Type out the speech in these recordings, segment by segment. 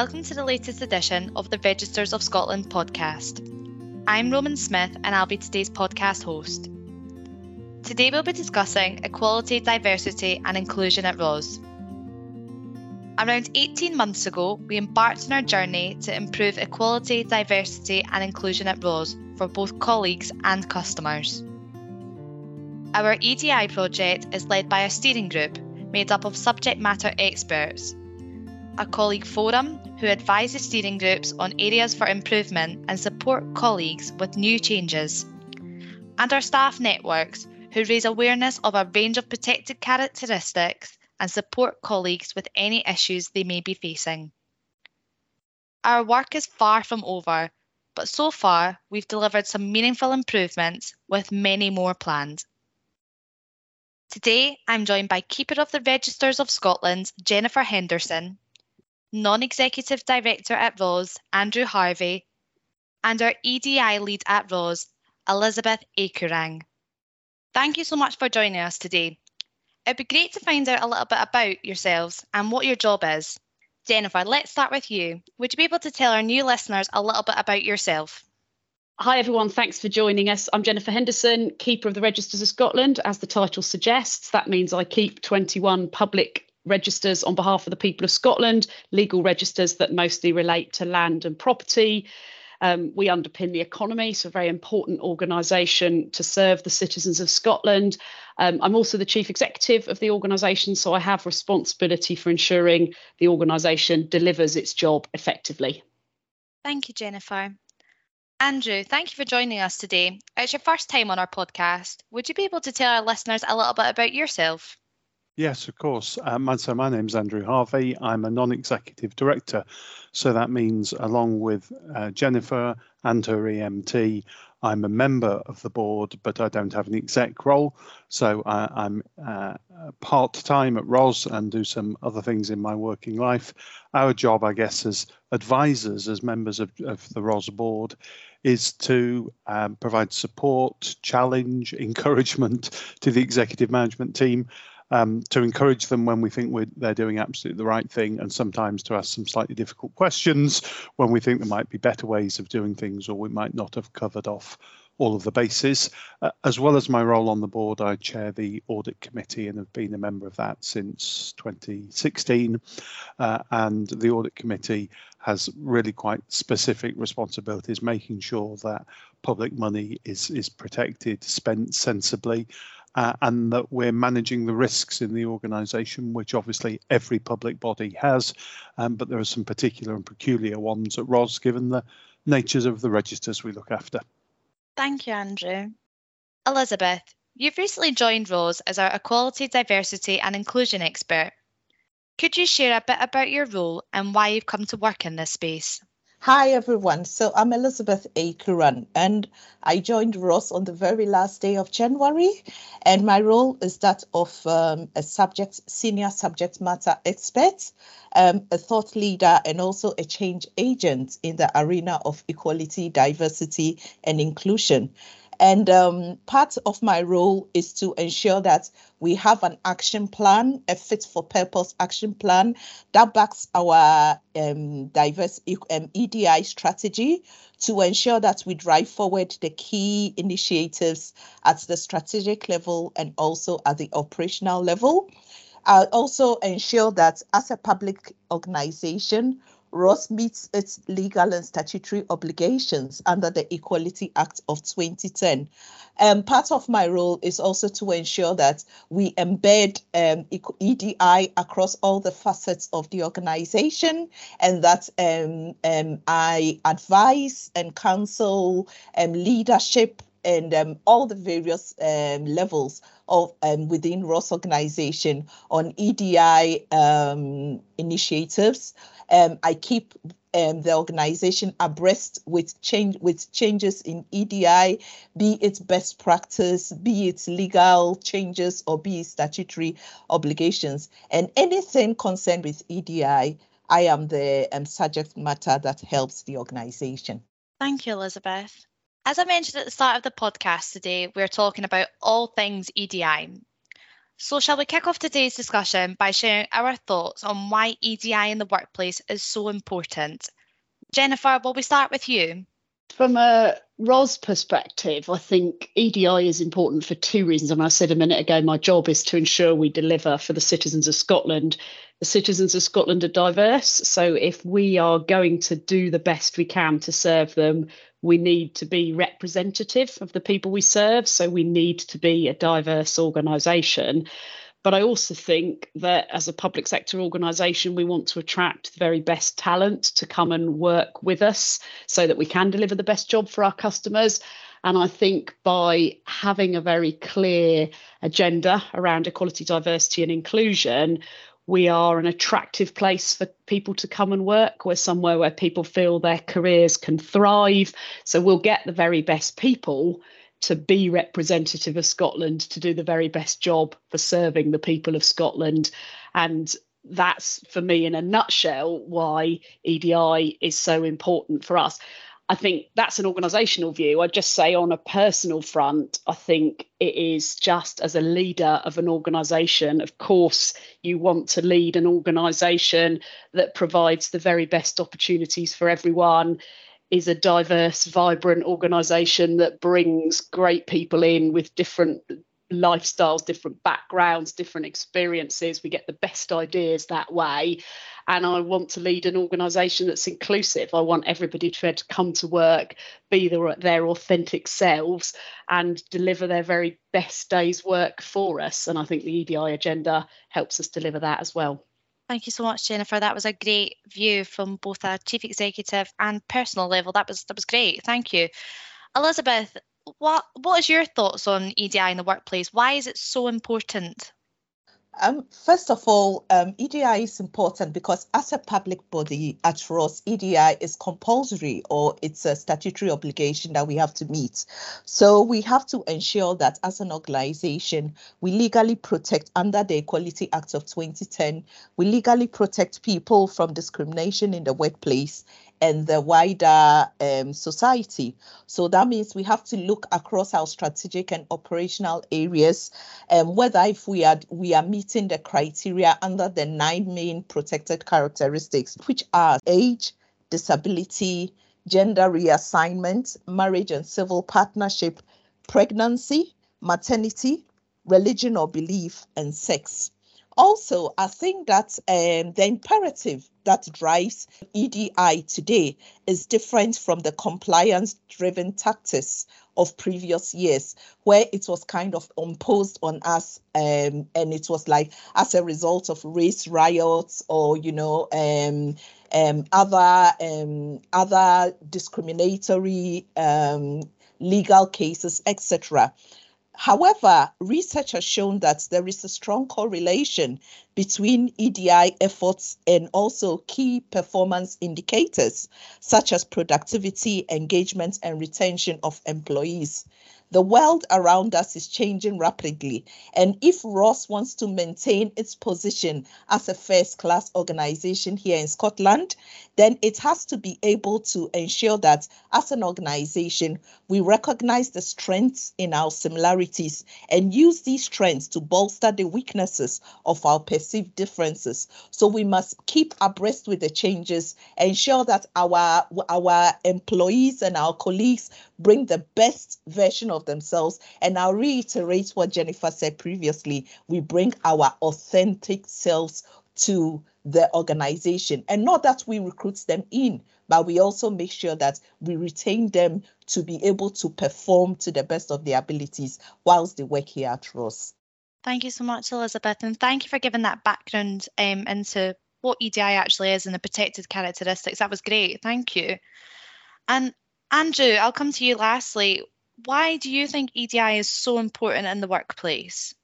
Welcome to the latest edition of the Registers of Scotland podcast. I'm Roman Smith and I'll be today's podcast host. Today we'll be discussing equality, diversity, and inclusion at ROS. Around 18 months ago, we embarked on our journey to improve equality, diversity, and inclusion at ROS for both colleagues and customers. Our EDI project is led by a steering group made up of subject matter experts, a colleague forum who advises steering groups on areas for improvement and support colleagues with new changes, and our staff networks who raise awareness of a range of protected characteristics and support colleagues with any issues they may be facing. Our work is far from over, but so far we've delivered some meaningful improvements with many more planned. Today, I'm joined by Keeper of the Registers of Scotland, Jennifer Henderson, Non Executive Director at ROS, Andrew Harvey, and our EDI lead at ROS, Elizabeth Akurang. Thank you so much for joining us today. It'd be great to find out a little bit about yourselves and what your job is. Jennifer, let's start with you. Would you be able to tell our new listeners a little bit about yourself? Hi, everyone. Thanks for joining us. I'm Jennifer Henderson, Keeper of the Registers of Scotland. As the title suggests, that means I keep 21 public registers on behalf of the people of Scotland, legal registers that mostly relate to land and property. Um, we underpin the economy, so a very important organisation to serve the citizens of Scotland. Um, I'm also the chief executive of the organisation, so I have responsibility for ensuring the organisation delivers its job effectively. Thank you, Jennifer. Andrew, thank you for joining us today. It's your first time on our podcast. Would you be able to tell our listeners a little bit about yourself? Yes, of course. Um, so my name's Andrew Harvey. I'm a non-executive director. So that means along with uh, Jennifer and her EMT, I'm a member of the board, but I don't have an exec role. So I, am uh, part time at ROS and do some other things in my working life. Our job, I guess, as advisors, as members of, of the ROS board, is to um, provide support, challenge, encouragement to the executive management team. Um, to encourage them when we think they're doing absolutely the right thing, and sometimes to ask some slightly difficult questions when we think there might be better ways of doing things or we might not have covered off all of the bases. Uh, as well as my role on the board, I chair the audit committee and have been a member of that since 2016. Uh, and the audit committee has really quite specific responsibilities, making sure that public money is is protected, spent sensibly. Uh, and that we're managing the risks in the organisation, which obviously every public body has, um, but there are some particular and peculiar ones at ROS given the natures of the registers we look after. Thank you, Andrew. Elizabeth, you've recently joined ROS as our Equality, Diversity and Inclusion expert. Could you share a bit about your role and why you've come to work in this space? Hi everyone. So I'm Elizabeth Akurang and I joined RoS on the very last day of January. And my role is that of um, a subject, senior subject matter expert, um, a thought leader, and also a change agent in the arena of equality, diversity, and inclusion. And um, part of my role is to ensure that we have an action plan, a fit for purpose action plan that backs our um, diverse um, EDI strategy to ensure that we drive forward the key initiatives at the strategic level and also at the operational level. I'll also ensure that as a public organization, ROS meets its legal and statutory obligations under the Equality Act of 2010. Um, part of my role is also to ensure that we embed um, EDI across all the facets of the organization and that um, um I advise and counsel um, leadership and um, all the various um, levels of um, within RoS organization on EDI um, initiatives. Um, I keep um, the organization abreast with change with changes in EDI, be it best practice, be it legal changes, or be it statutory obligations, and anything concerned with EDI. I am the subject matter that helps the organization. Thank you, Elizabeth. As I mentioned at the start of the podcast today, we're talking about all things EDI. So, shall we kick off today's discussion by sharing our thoughts on why EDI in the workplace is so important? Jennifer, will we start with you? From a ROS perspective, I think EDI is important for two reasons. And I said a minute ago, my job is to ensure we deliver for the citizens of Scotland. The citizens of Scotland are diverse. So if we are going to do the best we can to serve them, we need to be representative of the people we serve. So we need to be a diverse organisation. But I also think that as a public sector organisation, we want to attract the very best talent to come and work with us so that we can deliver the best job for our customers. And I think by having a very clear agenda around equality, diversity, and inclusion, we are an attractive place for people to come and work. We're somewhere where people feel their careers can thrive. So we'll get the very best people to be representative of Scotland, to do the very best job for serving the people of Scotland. And that's for me, in a nutshell, why EDI is so important for us. I think that's an organisational view. I'd just say, on a personal front, I think it is just as a leader of an organisation. Of course, you want to lead an organisation that provides the very best opportunities for everyone is a diverse, vibrant organisation that brings great people in with different lifestyles, different backgrounds, different experiences. We get the best ideas that way. And I want to lead an organisation that's inclusive. I want everybody to to come to work, be their, their authentic selves, and deliver their very best day's work for us. And I think the EDI agenda helps us deliver that as well. Thank you so much, Jennifer. That was a great view from both a chief executive and personal level. That was that was great. Thank you, Elizabeth. What what is your thoughts on EDI in the workplace? Why is it so important? Um, first of all, um, EDI is important because as a public body at RoS, EDI is compulsory or it's a statutory obligation that we have to meet. So we have to ensure that as an organization, we legally protect under the Equality Act of 2010, we legally protect people from discrimination in the workplace and the wider um, society. So that means we have to look across our strategic and operational areas, um, whether if we are we are meeting the criteria under the nine main protected characteristics, which are age, disability, gender reassignment, marriage and civil partnership, pregnancy, maternity, religion or belief, and sex. Also, I think that um, the imperative that drives EDI today is different from the compliance driven tactics of previous years, where it was kind of imposed on us, um, and it was like as a result of race riots or you know um, um, other um, other discriminatory um, legal cases, etc. However, research has shown that there is a strong correlation between EDI efforts and also key performance indicators such as productivity, engagement, and retention of employees. The world around us is changing rapidly, and if RoS wants to maintain its position as a first class organization here in Scotland, then it has to be able to ensure that as an organization, we recognize the strengths in our similarities and use these strengths to bolster the weaknesses of our perceived differences. So we must keep abreast with the changes, ensure that our, our employees and our colleagues bring the best version of themselves. And I'll reiterate what Jennifer said previously we bring our authentic selves to the organization. And not that we recruit them in, but we also make sure that we retain them to be able to perform to the best of their abilities whilst they work here at ROS. Thank you so much, Elizabeth, and thank you for giving that background um, into what EDI actually is and the protected characteristics. That was great. Thank you. And Andrew, I'll come to you lastly. Why do you think EDI is so important in the workplace?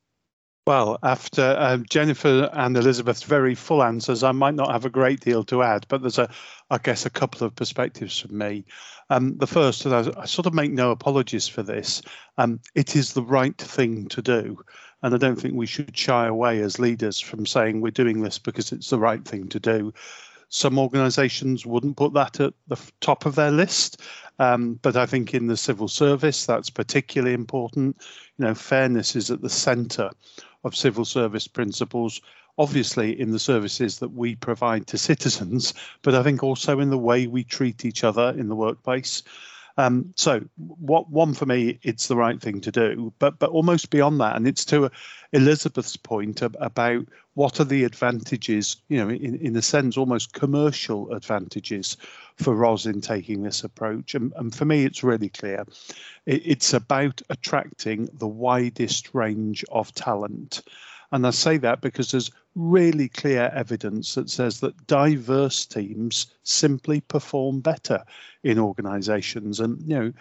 Well, after um, Jennifer and Elizabeth's very full answers, I might not have a great deal to add, but there's a, I guess, a couple of perspectives from me. Um, the first, and I, I, sort of make no apologies for this, um, it is the right thing to do. And I don't think we should shy away as leaders from saying we're doing this because it's the right thing to do. Some organisations wouldn't put that at the top of their list, um, but I think in the civil service that's particularly important. You know, fairness is at the centre of civil service principles, obviously in the services that we provide to citizens, but I think also in the way we treat each other in the workplace. Um, so, what one for me, it's the right thing to do, but but almost beyond that, and it's to Elizabeth's point about what are the advantages, you know, in, in a sense, almost commercial advantages for Ros in taking this approach. And, and for me, it's really clear. It, it's about attracting the widest range of talent. And I say that because there's really clear evidence that says that diverse teams simply perform better in organizations. And, you know,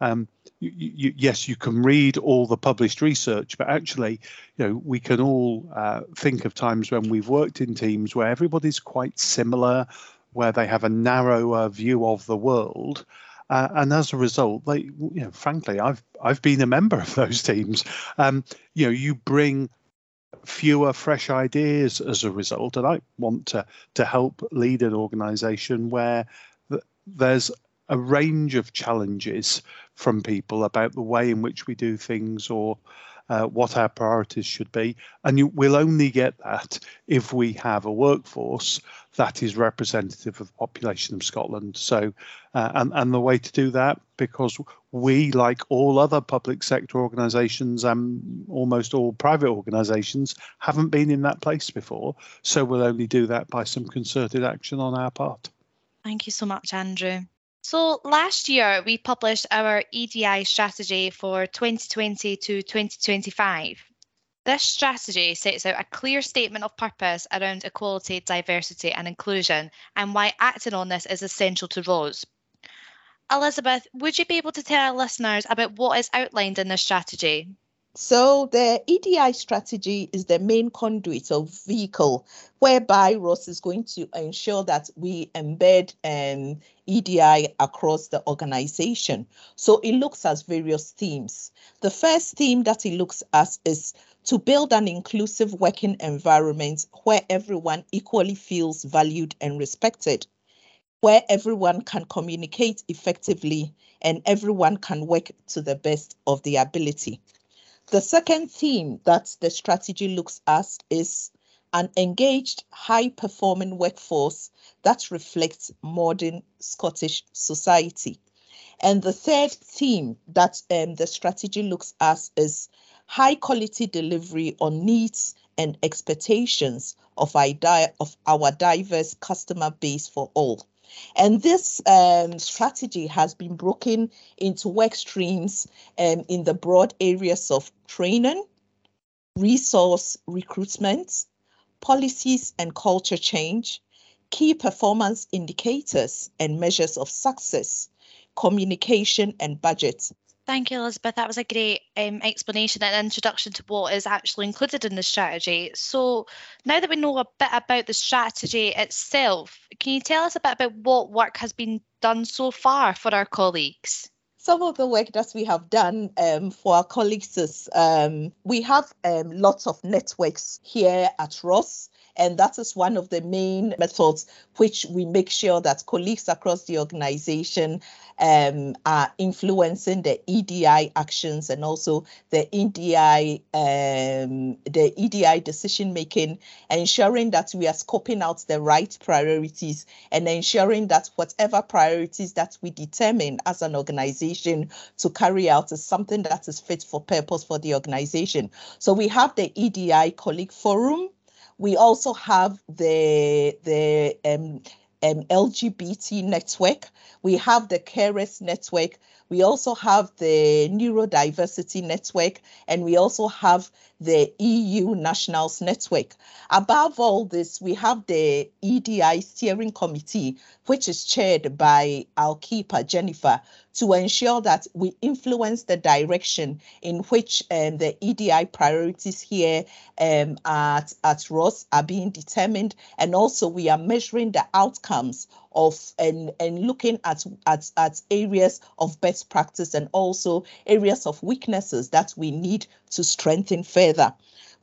um, you, you, yes, you can read all the published research, but actually, you know, we can all uh, think of times when we've worked in teams where everybody's quite similar, where they have a narrower view of the world. Uh, and as a result, they, you know, frankly, I've I've been a member of those teams. Um, you know, you bring fewer fresh ideas as a result, and I want to to help lead an organisation where th- there's a range of challenges from people about the way in which we do things or uh, what our priorities should be. And you, we'll only get that if we have a workforce that is representative of the population of Scotland. So, uh, and, and the way to do that, because we, like all other public sector organisations and almost all private organisations, haven't been in that place before. So we'll only do that by some concerted action on our part. Thank you so much, Andrew. So last year we published our EDI strategy for 2020 to 2025. This strategy sets out a clear statement of purpose around equality, diversity, and inclusion, and why acting on this is essential to Ros. Elizabeth, would you be able to tell our listeners about what is outlined in this strategy? So the EDI strategy is the main conduit or vehicle whereby RoS is going to ensure that we embed um, EDI across the organization. So it looks at various themes. The first theme that it looks at is to build an inclusive working environment where everyone equally feels valued and respected, where everyone can communicate effectively and everyone can work to the best of their ability. The second theme that the strategy looks at is an engaged, high performing workforce that reflects modern Scottish society. And the third theme that um, the strategy looks at is high quality delivery on needs and expectations of our, of our diverse customer base for all. And this um, strategy has been broken into work streams um, in the broad areas of training, resource recruitment, policies and culture change, key performance indicators and measures of success, communication and budget, Thank you, Elizabeth. That was a great um, explanation and introduction to what is actually included in the strategy. So, now that we know a bit about the strategy itself, can you tell us a bit about what work has been done so far for our colleagues? Some of the work that we have done um, for our colleagues is um, we have um, lots of networks here at Ros and that is one of the main methods which we make sure that colleagues across the organization um, are influencing the EDI actions and also the EDI um, the EDI decision making, ensuring that we are scoping out the right priorities and ensuring that whatever priorities that we determine as an organization to carry out is something that is fit for purpose for the organization. So we have the EDI colleague forum we also have the the um, um, LGBT network. We have the CARES network. We also have the Neurodiversity Network, and we also have the EU Nationals Network. Above all this, we have the EDI Steering Committee, which is chaired by our keeper, Jennifer, to ensure that we influence the direction in which um, the EDI priorities here um, at, at Ros are being determined. And also, we are measuring the outcomes of and and looking at at at areas of best practice and also areas of weaknesses that we need to strengthen further.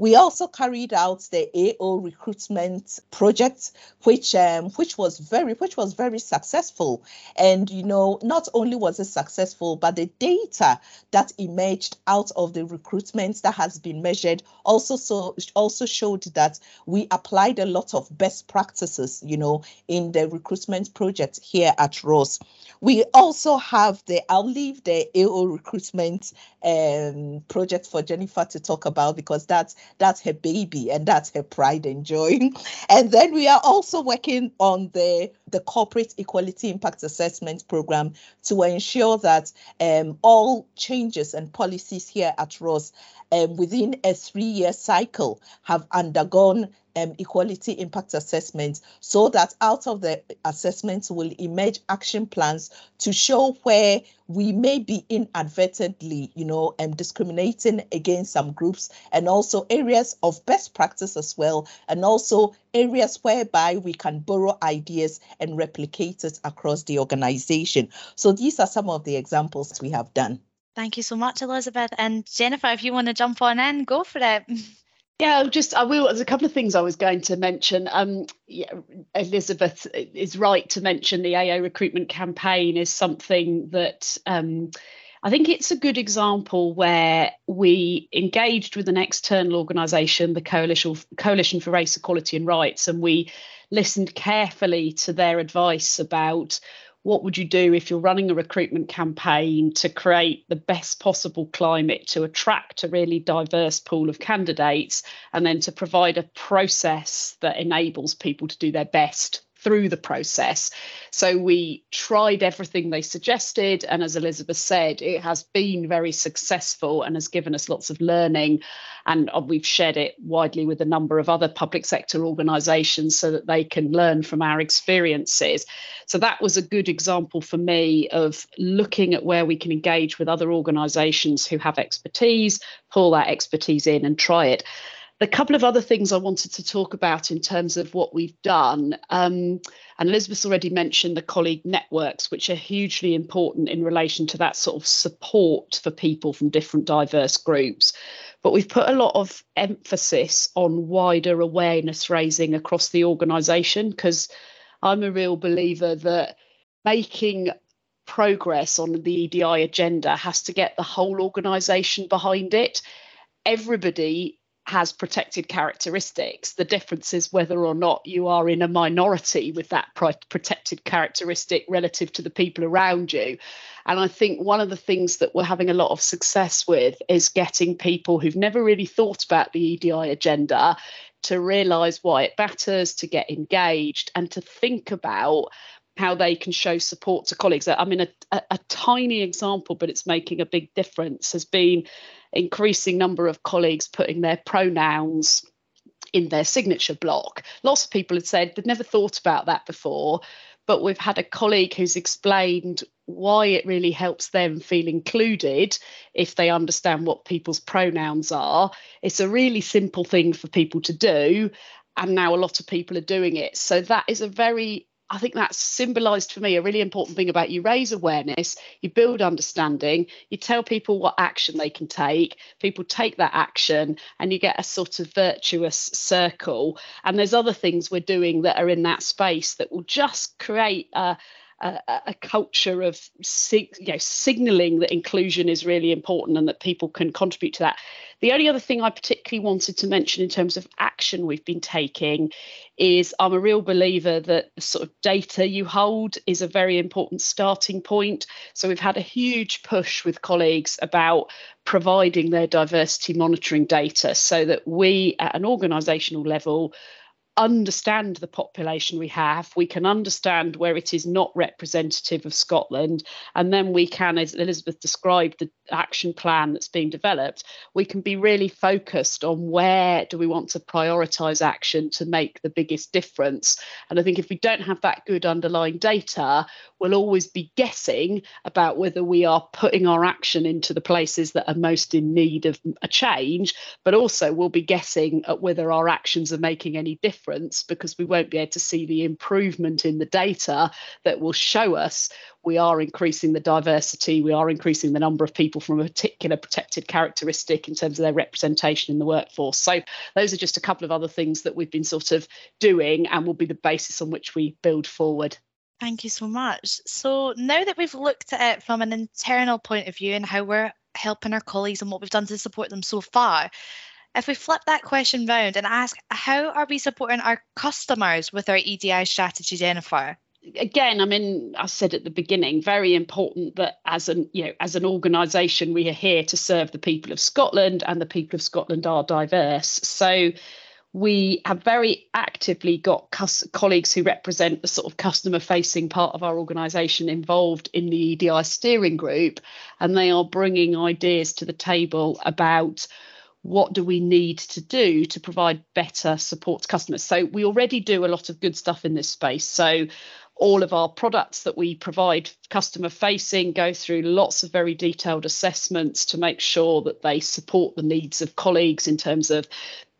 We also carried out the AO recruitment project, which um, which was very which was very successful. And you know, not only was it successful, but the data that emerged out of the recruitment that has been measured also so also showed that we applied a lot of best practices, you know, in the recruitment project here at RoS. We also have the I'll leave the AO recruitment um, project for Jennifer to talk about because that's that's her baby and that's her pride and joy. and then we are also working on the the corporate equality impact assessment program to ensure that um, all changes and policies here at RoS um, within a three-year cycle have undergone um, equality impact assessment so that out of the assessments will emerge action plans to show where we may be inadvertently, you know, um, discriminating against some groups and also areas of best practice as well, and also areas whereby we can borrow ideas and replicate it across the organization. So these are some of the examples we have done. Thank you so much, Elizabeth. And Jennifer, if you want to jump on in, go for it. Yeah, just I will. There's a couple of things I was going to mention. Um, yeah, Elizabeth is right to mention the AO recruitment campaign is something that um, I think it's a good example where we engaged with an external organisation, the Coalition Coalition for Race Equality and Rights, and we listened carefully to their advice about what would you do if you're running a recruitment campaign to create the best possible climate to attract a really diverse pool of candidates and then to provide a process that enables people to do their best through the process. So we tried everything they suggested. And as Elizabeth said, it has been very successful and has given us lots of learning. And uh, we've shared it widely with a number of other public sector organisations so that they can learn from our experiences. So that was a good example for me of looking at where we can engage with other organisations who have expertise, pull that expertise in and try it a couple of other things I wanted to talk about in terms of what we've done. Um, and Elizabeth's already mentioned the colleague networks, which are hugely important in relation to that sort of support for people from different diverse groups. But we've put a lot of emphasis on wider awareness raising across the organisation because I'm a real believer that making progress on the EDI agenda has to get the whole organisation behind it. Everybody has protected characteristics. The difference is whether or not you are in a minority with that protected characteristic relative to the people around you. And I think one of the things that we're having a lot of success with is getting people who've never really thought about the EDI agenda to realise why it matters, to get engaged, and to think about how they can show support to colleagues. I mean, a, a, a, tiny example, but it's making a big difference, has been increasing number of colleagues putting their pronouns in their signature block. Lots of people had said they'd never thought about that before, but we've had a colleague who's explained why it really helps them feel included if they understand what people's pronouns are. It's a really simple thing for people to do. And now a lot of people are doing it. So that is a very I think that's symbolized for me a really important thing about you raise awareness, you build understanding, you tell people what action they can take, people take that action, and you get a sort of virtuous circle. And there's other things we're doing that are in that space that will just create a, a, a culture of you know, signaling that inclusion is really important and that people can contribute to that. The only other thing I particularly wanted to mention in terms of action we've been taking is I'm a real believer that the sort of data you hold is a very important starting point. So we've had a huge push with colleagues about providing their diversity monitoring data so that we at an organisational level understand the population we have, we can understand where it is not representative of Scotland, and then we can, as Elizabeth described, the, action plan that's being developed, we can be really focused on where do we want to prioritize action to make the biggest difference. And I think if we don't have that good underlying data, we'll always be guessing about whether we are putting our action into the places that are most in need of a change, but also we'll be guessing at whether our actions are making any difference because we won't be able to see the improvement in the data that will show us we are increasing the diversity, we are increasing the number of people from a particular protected characteristic in terms of their representation in the workforce. So, those are just a couple of other things that we've been sort of doing and will be the basis on which we build forward. Thank you so much. So, now that we've looked at it from an internal point of view and how we're helping our colleagues and what we've done to support them so far, if we flip that question round and ask, how are we supporting our customers with our EDI strategy, Jennifer? again i mean i said at the beginning very important that as an you know as an organization we are here to serve the people of scotland and the people of scotland are diverse so we have very actively got cus- colleagues who represent the sort of customer facing part of our organisation involved in the EDI steering group, and they are bringing ideas to the table about what do we need to do to provide better support to customers. So, we already do a lot of good stuff in this space. So, all of our products that we provide customer facing go through lots of very detailed assessments to make sure that they support the needs of colleagues in terms of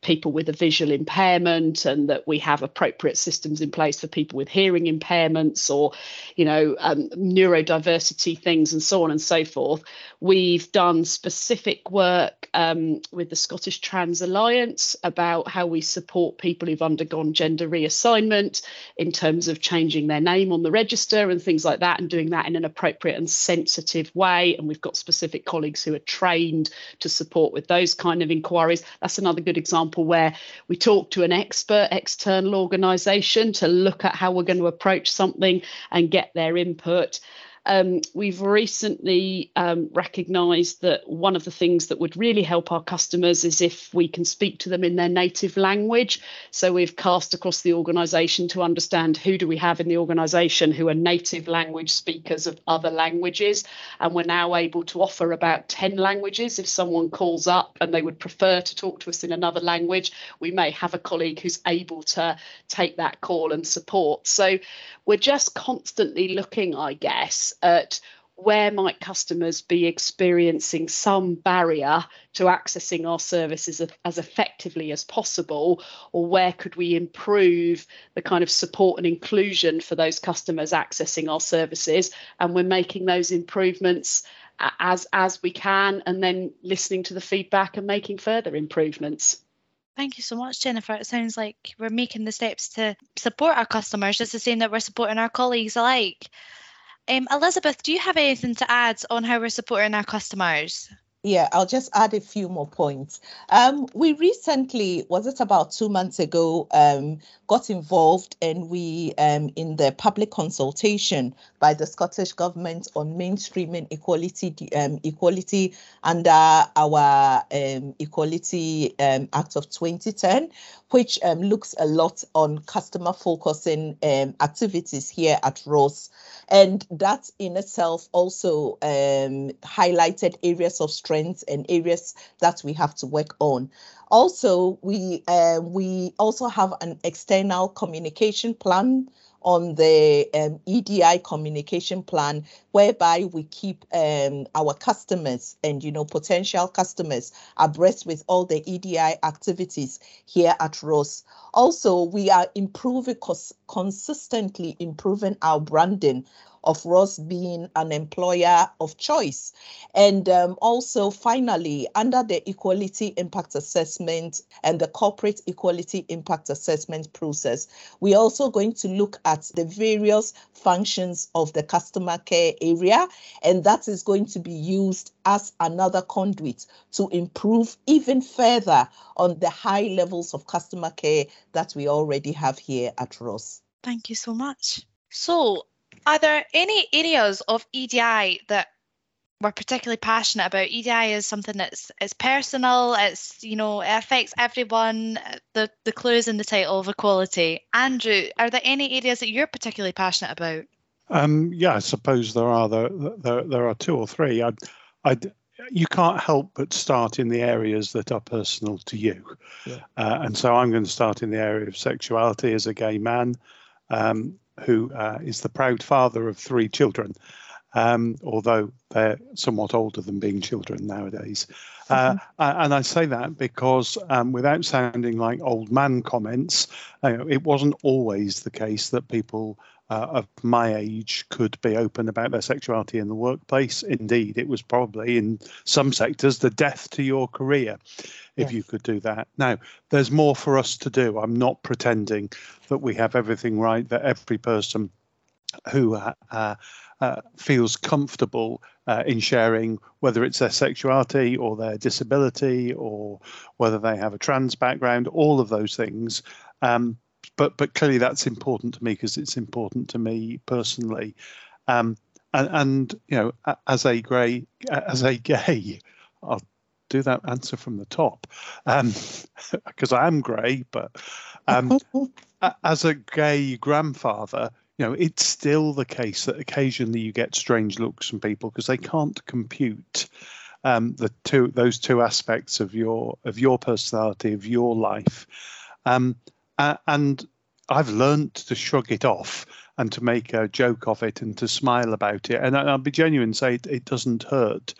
people with a visual impairment and that we have appropriate systems in place for people with hearing impairments or you know um, neurodiversity things and so on and so forth. We've done specific work um, with the scottish trans alliance about how we support people who've undergone gender reassignment in terms of changing their name on the register and things like that and doing that in an appropriate and sensitive way. And we've got specific colleagues who are trained to support with those kind of inquiries. That's another good example example, where we talk to an expert external organisation to look at how we're going to approach something and get their input. Um, we've recently um, recognised that one of the things that would really help our customers is if we can speak to them in their native language. So we've cast across the organisation to understand who do we have in the organisation who are native language speakers of other languages, and we're now able to offer about 10 languages. If someone calls up and they would prefer to talk to us in another language, we may have a colleague who's able to take that call and support. So we're just constantly looking, I guess, at where might customers be experiencing some barrier to accessing our services as effectively as possible or where could we improve the kind of support and inclusion for those customers accessing our services and we're making those improvements as as we can and then listening to the feedback and making further improvements Thank you so much, Jennifer. It sounds like we're making the steps to support our customers, just the same that we're supporting our colleagues alike. Um, Elizabeth, do you have anything to add on how we're supporting our customers? Yeah, I'll just add a few more points. Um, we recently, was it about two months ago, um, got involved and we um, in the public consultation by the Scottish Government on mainstreaming equality um, equality under our um, Equality um, Act of 2010, which looks a lot on customer focusing activities here at RoS. And that in itself also highlighted areas of strengths and areas that we have to work on. Also, we uh, we also have an external communication plan on the um, EDI communication plan, whereby we keep um, our customers and you know potential customers abreast with all the EDI activities here at RoS. Also, we are improving cons- consistently improving our branding of RoS being an employer of choice. And um, also, finally, under the Equality Impact Assessment and the Corporate Equality Impact Assessment process, we're also going to look at the various functions of the customer care area, and that is going to be used as another conduit to improve even further on the high levels of customer care that we already have here at RoS. Thank you so much. So, are there any areas of EDI that we're particularly passionate about? EDI is something that's it's personal. It's you know it affects everyone. The the clues in the title of equality. Andrew, are there any areas that you're particularly passionate about? Um, yeah, I suppose there are there, there, there are two or three. I'd, I'd you can't help but start in the areas that are personal to you. Yeah. Uh, and so I'm going to start in the area of sexuality as a gay man um, who uh, is the proud father of three children, um, although they're somewhat older than being children nowadays. Uh, mm-hmm. and I say that because, um, without sounding like old man comments, uh, it wasn't always the case that people uh, of my age could be open about their sexuality in the workplace. Indeed, it was probably in some sectors the death to your career if yes. you could do that. Now, there's more for us to do. I'm not pretending that we have everything right, that every person who uh, uh, uh feels comfortable uh, in sharing whether it's their sexuality or their disability or whether they have a trans background, all of those things. Um, but but clearly that's important to me because it's important to me personally. Um, and, and, you know, as a grey, as a gay, I'll do that answer from the top, because um, I am grey. But um, as a gay grandfather, you know, it's still the case that occasionally you get strange looks from people because they can't compute um, the two those two aspects of your of your personality of your life. Um, uh, and I've learned to shrug it off and to make a joke of it and to smile about it. And I'll be genuine say it, it doesn't hurt.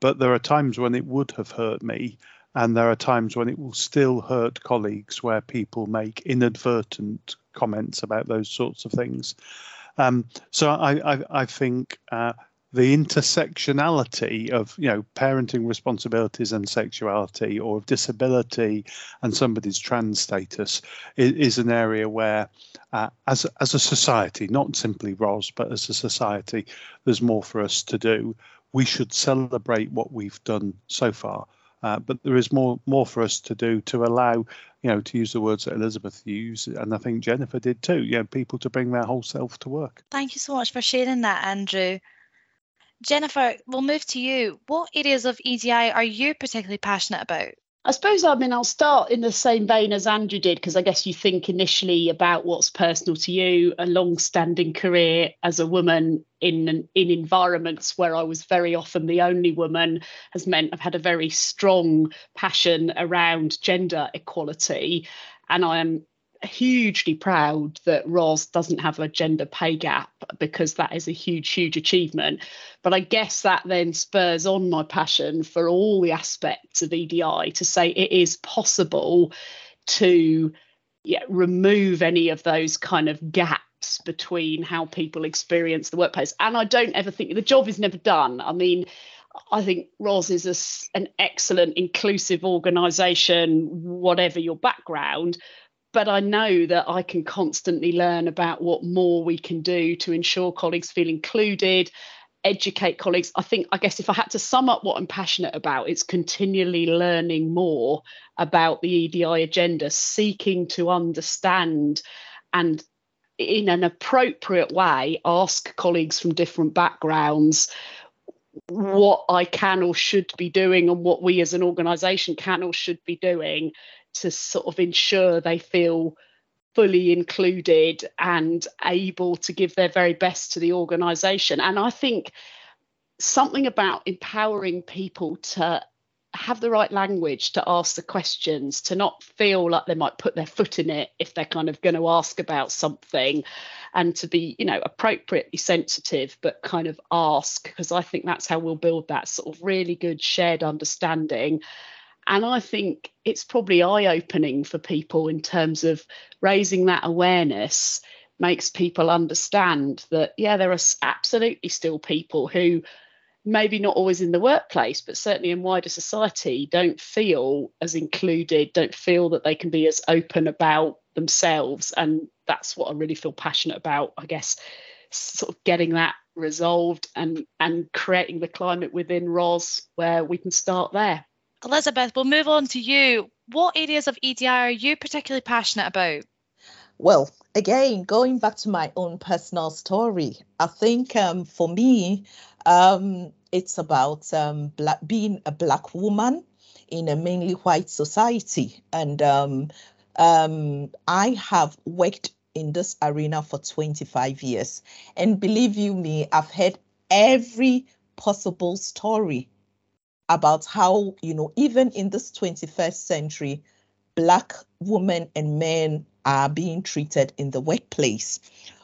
But there are times when it would have hurt me. And there are times when it will still hurt colleagues where people make inadvertent comments about those sorts of things. Um, so I, I, I think uh, the intersectionality of you know parenting responsibilities and sexuality or of disability and somebody's trans status is, is an area where uh, as as a society not simply ros but as a society there's more for us to do we should celebrate what we've done so far uh, but there is more more for us to do to allow you know to use the words that elizabeth used and i think jennifer did too you know people to bring their whole self to work thank you so much for sharing that andrew Jennifer, we'll move to you. What areas of EDI are you particularly passionate about? I suppose I mean I'll start in the same vein as Andrew did because I guess you think initially about what's personal to you. A long-standing career as a woman in in environments where I was very often the only woman has meant I've had a very strong passion around gender equality, and I am hugely proud that Ros doesn't have a gender pay gap because that is a huge, huge achievement. But I guess that then spurs on my passion for all the aspects of EDI to say it is possible to yeah, remove any of those kind of gaps between how people experience the workplace. And I don't ever think the job is never done. I mean, I think Ros is a, an excellent, inclusive organisation, whatever your background but I know that I can constantly learn about what more we can do to ensure colleagues feel included, educate colleagues. I think, I guess, if I had to sum up what I'm passionate about, it's continually learning more about the EDI agenda, seeking to understand and in an appropriate way ask colleagues from different backgrounds what I can or should be doing and what we as an organisation can or should be doing to sort of ensure they feel fully included and able to give their very best to the organisation. And I think something about empowering people to have the right language to ask the questions, to not feel like they might put their foot in it if they're kind of going to ask about something, and to be, you know, appropriately sensitive, but kind of ask, because I think that's how we'll build that sort of really good shared understanding and I think it's probably eye opening for people in terms of raising that awareness makes people understand that, yeah, there are absolutely still people who maybe not always in the workplace, but certainly in wider society don't feel as included, don't feel that they can be as open about themselves. And that's what I really feel passionate about, I guess, sort of getting that resolved and and creating the climate within ROS where we can start there. Elizabeth, we'll move on to you. What areas of EDI are you particularly passionate about? Well, again, going back to my own personal story, I think um, for me, um, it's about um, black, being a Black woman in a mainly white society. And um, um, I have worked in this arena for 25 years. And believe you me, I've heard every possible story about how, you know, even in this 21st century, Black women and men are being treated in the workplace.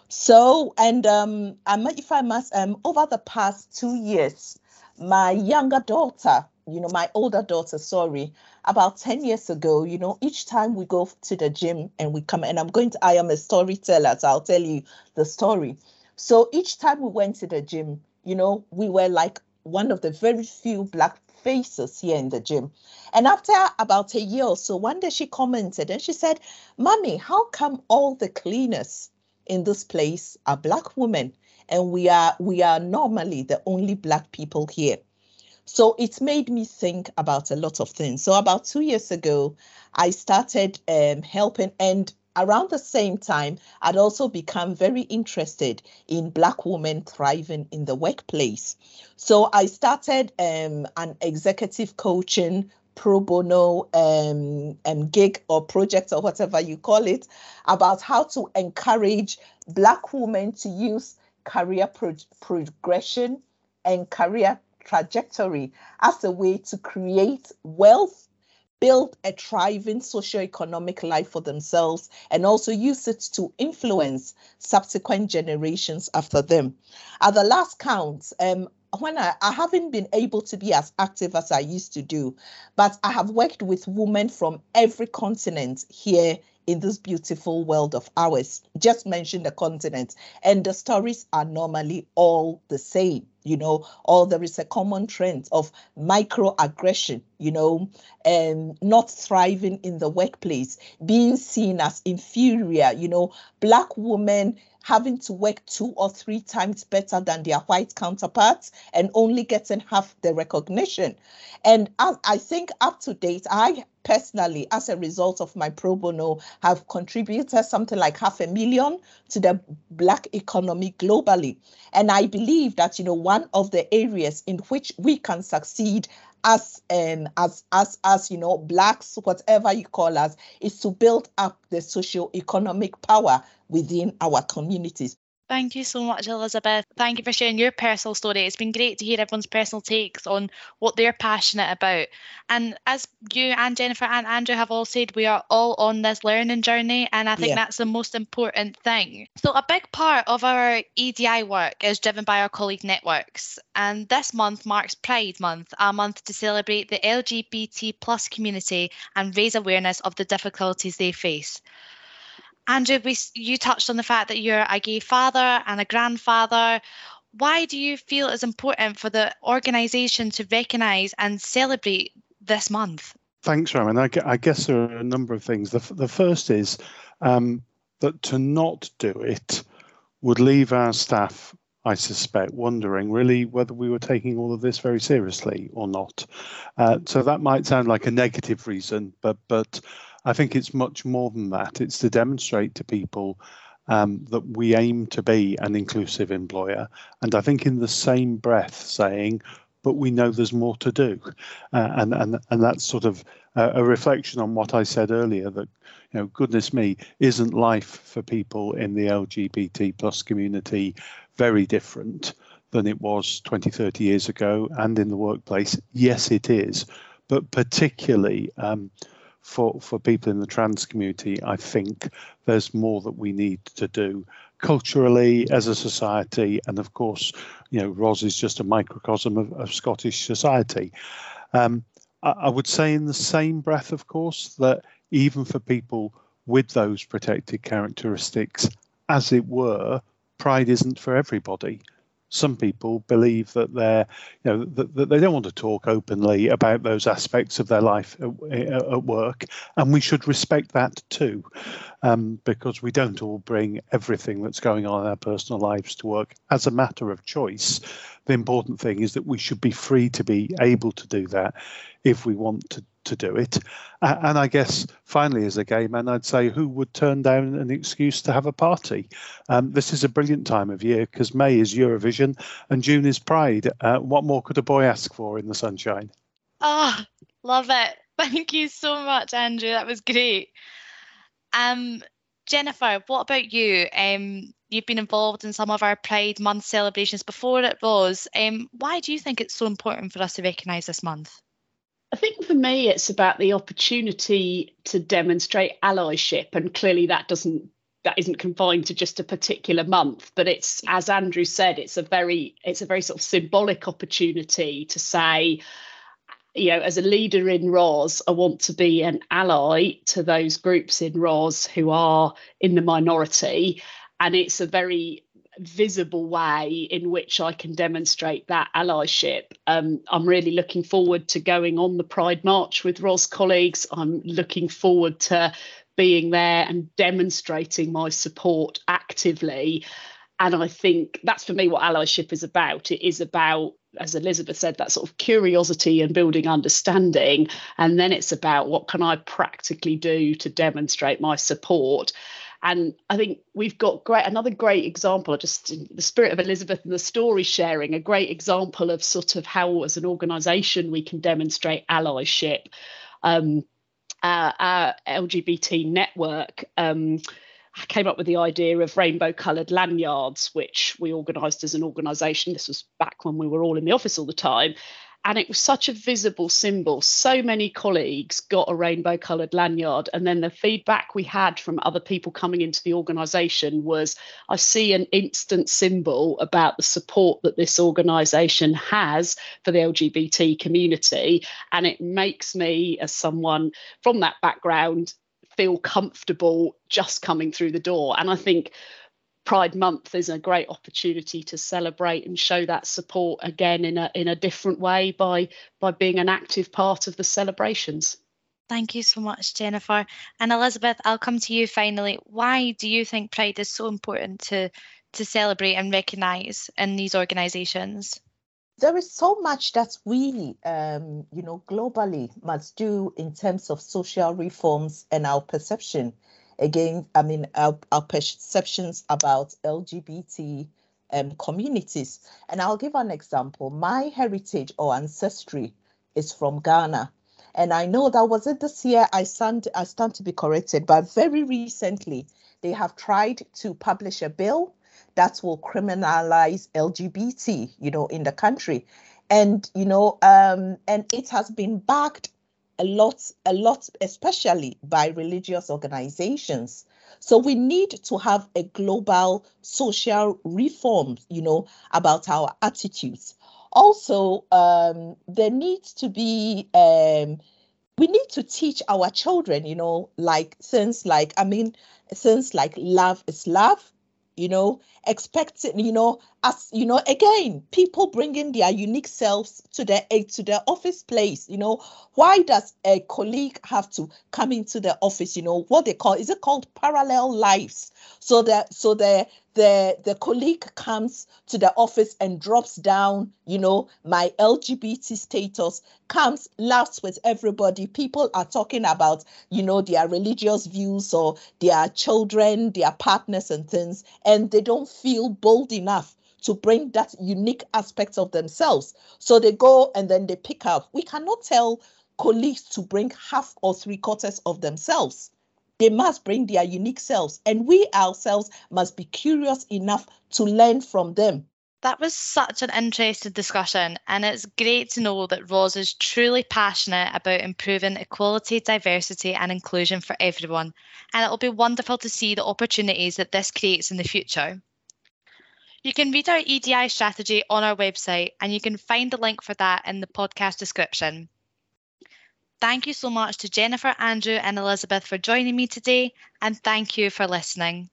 So, and um, if I must, um, over the past two years, my younger daughter, you know, my older daughter, sorry, about 10 years ago, you know, each time we go to the gym and we come, and I'm going to, I am a storyteller, so I'll tell you the story. So each time we went to the gym, you know, we were like one of the very few black faces here in the gym. And after about a year or so, one day she commented and she said, Mommy, how come all the cleaners in this place are black women? And we are we are normally the only black people here. So it made me think about a lot of things. So about two years ago, I started um, helping, and around the same time, I'd also become very interested in Black women thriving in the workplace. So I started um, an executive coaching pro bono um, um, gig or project or whatever you call it about how to encourage Black women to use career pro- progression and career trajectory as a way to create wealth, build a thriving socio-economic life for themselves, and also use it to influence subsequent generations after them. At the last count, um, when I, I haven't been able to be as active as I used to do, but I have worked with women from every continent here in this beautiful world of ours. Just mention the continent, and the stories are normally all the same. You know, or there is a common trend of microaggression, you know, and not thriving in the workplace, being seen as inferior, you know, black women having to work two or three times better than their white counterparts and only getting half the recognition. And I, I think up to date, I personally, as a result of my pro bono, have contributed something like half a million to the Black economy globally. And I believe that, you know, one of the areas in which we can succeed as um as as as you know blacks whatever you call us is to build up the socio-economic power within our communities Thank you so much, Elizabeth. Thank you for sharing your personal story. It's been great to hear everyone's personal takes on what they're passionate about. And as you and Jennifer and Andrew have all said, we are all on this learning journey, and I think yeah. that's the most important thing. So, a big part of our EDI work is driven by our colleague networks. And this month marks Pride Month, a month to celebrate the LGBT plus community and raise awareness of the difficulties they face. Andrew, we, you touched on the fact that you're a gay father and a grandfather. Why do you feel it's important for the organisation to recognise and celebrate this month? Thanks, Roman. I, I, guess there are a number of things. The, the first is um, that to not do it would leave our staff, I suspect, wondering really whether we were taking all of this very seriously or not. Uh, so that might sound like a negative reason, but but I think it's much more than that. It's to demonstrate to people um, that we aim to be an inclusive employer. And I think in the same breath saying, but we know there's more to do. Uh, and, and, and that's sort of a, a reflection on what I said earlier that, you know, goodness me, isn't life for people in the LGBT plus community very different than it was 20, 30 years ago and in the workplace? Yes, it is. But particularly, um, for for people in the trans community, I think there's more that we need to do culturally as a society, and of course, you know, RoS is just a microcosm of, of Scottish society. Um, I, I would say, in the same breath, of course, that even for people with those protected characteristics, as it were, pride isn't for everybody some people believe that they're, you know, that, that, they don't want to talk openly about those aspects of their life at, at work, and we should respect that too, um, because we don't all bring everything that's going on in our personal lives to work as a matter of choice. The important thing is that we should be free to be able to do that if we want to to do it. And I guess finally, as a gay man, I'd say who would turn down an excuse to have a party? Um, this is a brilliant time of year because May is Eurovision and June is Pride. Uh, what more could a boy ask for in the sunshine? Ah, oh, love it. Thank you so much, Andrew. That was great. Um, Jennifer, what about you? Um, you've been involved in some of our Pride Month celebrations before it was. Um, why do you think it's so important for us to recognise this month? I think for me, it's about the opportunity to demonstrate allyship, and clearly that doesn't that isn't confined to just a particular month but it's as andrew said it's a very it's a very sort of symbolic opportunity to say you know as a leader in RoS i want to be an ally to those groups in RoS who are in the minority. And it's a very visible way in which I can demonstrate that allyship. Um, I'm really looking forward to going on the Pride March with RoS colleagues. I'm looking forward to being there and demonstrating my support actively. And I think that's for me what allyship is about. It is about, as Elizabeth said, that sort of curiosity and building understanding. And then it's about what can I practically do to demonstrate my support. And I think we've got great another great example, just in the spirit of Elizabeth and the story sharing, a great example of sort of how as an organisation we can demonstrate allyship. Um, our, our LGBT network um, came up with the idea of rainbow coloured lanyards, which we organised as an organisation. This was back when we were all in the office all the time and it was such a visible symbol. So many colleagues got a rainbow coloured lanyard, and then the feedback we had from other people coming into the organisation was I see an instant symbol about the support that this organisation has for the LGBT community, and it makes me, as someone from that background, feel comfortable just coming through the door. And I think Pride Month is a great opportunity to celebrate and show that support again in a in a different way by by being an active part of the celebrations. Thank you so much, Jennifer. And Elizabeth, I'll come to you finally. Why do you think Pride is so important to to celebrate and recognise in these organisations? There is so much that we, um, you know, globally must do in terms of social reforms and our perception again, I mean, our, our perceptions about LGBT um, communities. And I'll give an example. My heritage or ancestry is from Ghana. And I know that was it this year. I stand I stand to be corrected, but very recently they have tried to publish a bill that will criminalize LGBT, you know, in the country. And you know, um, and it has been backed a lot, a lot, especially by religious organizations. So we need to have a global social reform, you know, about our attitudes. Also, um, there needs to be um, we need to teach our children, you know, like things like I mean, things like love is love, you know, expecting, you know, as you know, again, people bringing their unique selves to their eh, to their office place. You know, why does a colleague have to come into the office? You know, what they call is it called parallel lives? So that so the the the colleague comes to the office and drops down, you know, my LGBT status, comes, laughs with everybody. People are talking about, you know, their religious views or their children, their partners and things, and they don't feel bold enough to bring that unique aspect of themselves. So they go and then they pick up. We cannot tell colleagues to bring half or three quarters of themselves. They must bring their unique selves, and we ourselves must be curious enough to learn from them. That was such an interesting discussion, and it's great to know that RoS is truly passionate about improving equality, diversity, and inclusion for everyone. And it'll be wonderful to see the opportunities that this creates in the future. You can read our EDI strategy on our website, and you can find the link for that in the podcast description. Thank you so much to Jennifer, Andrew, and Elizabeth for joining me today, and thank you for listening.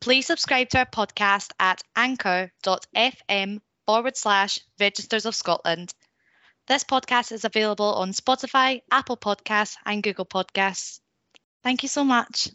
Please subscribe to our podcast at anchor.fm forward slash Registers of Scotland. This podcast is available on Spotify, Apple Podcasts, and Google Podcasts. Thank you so much.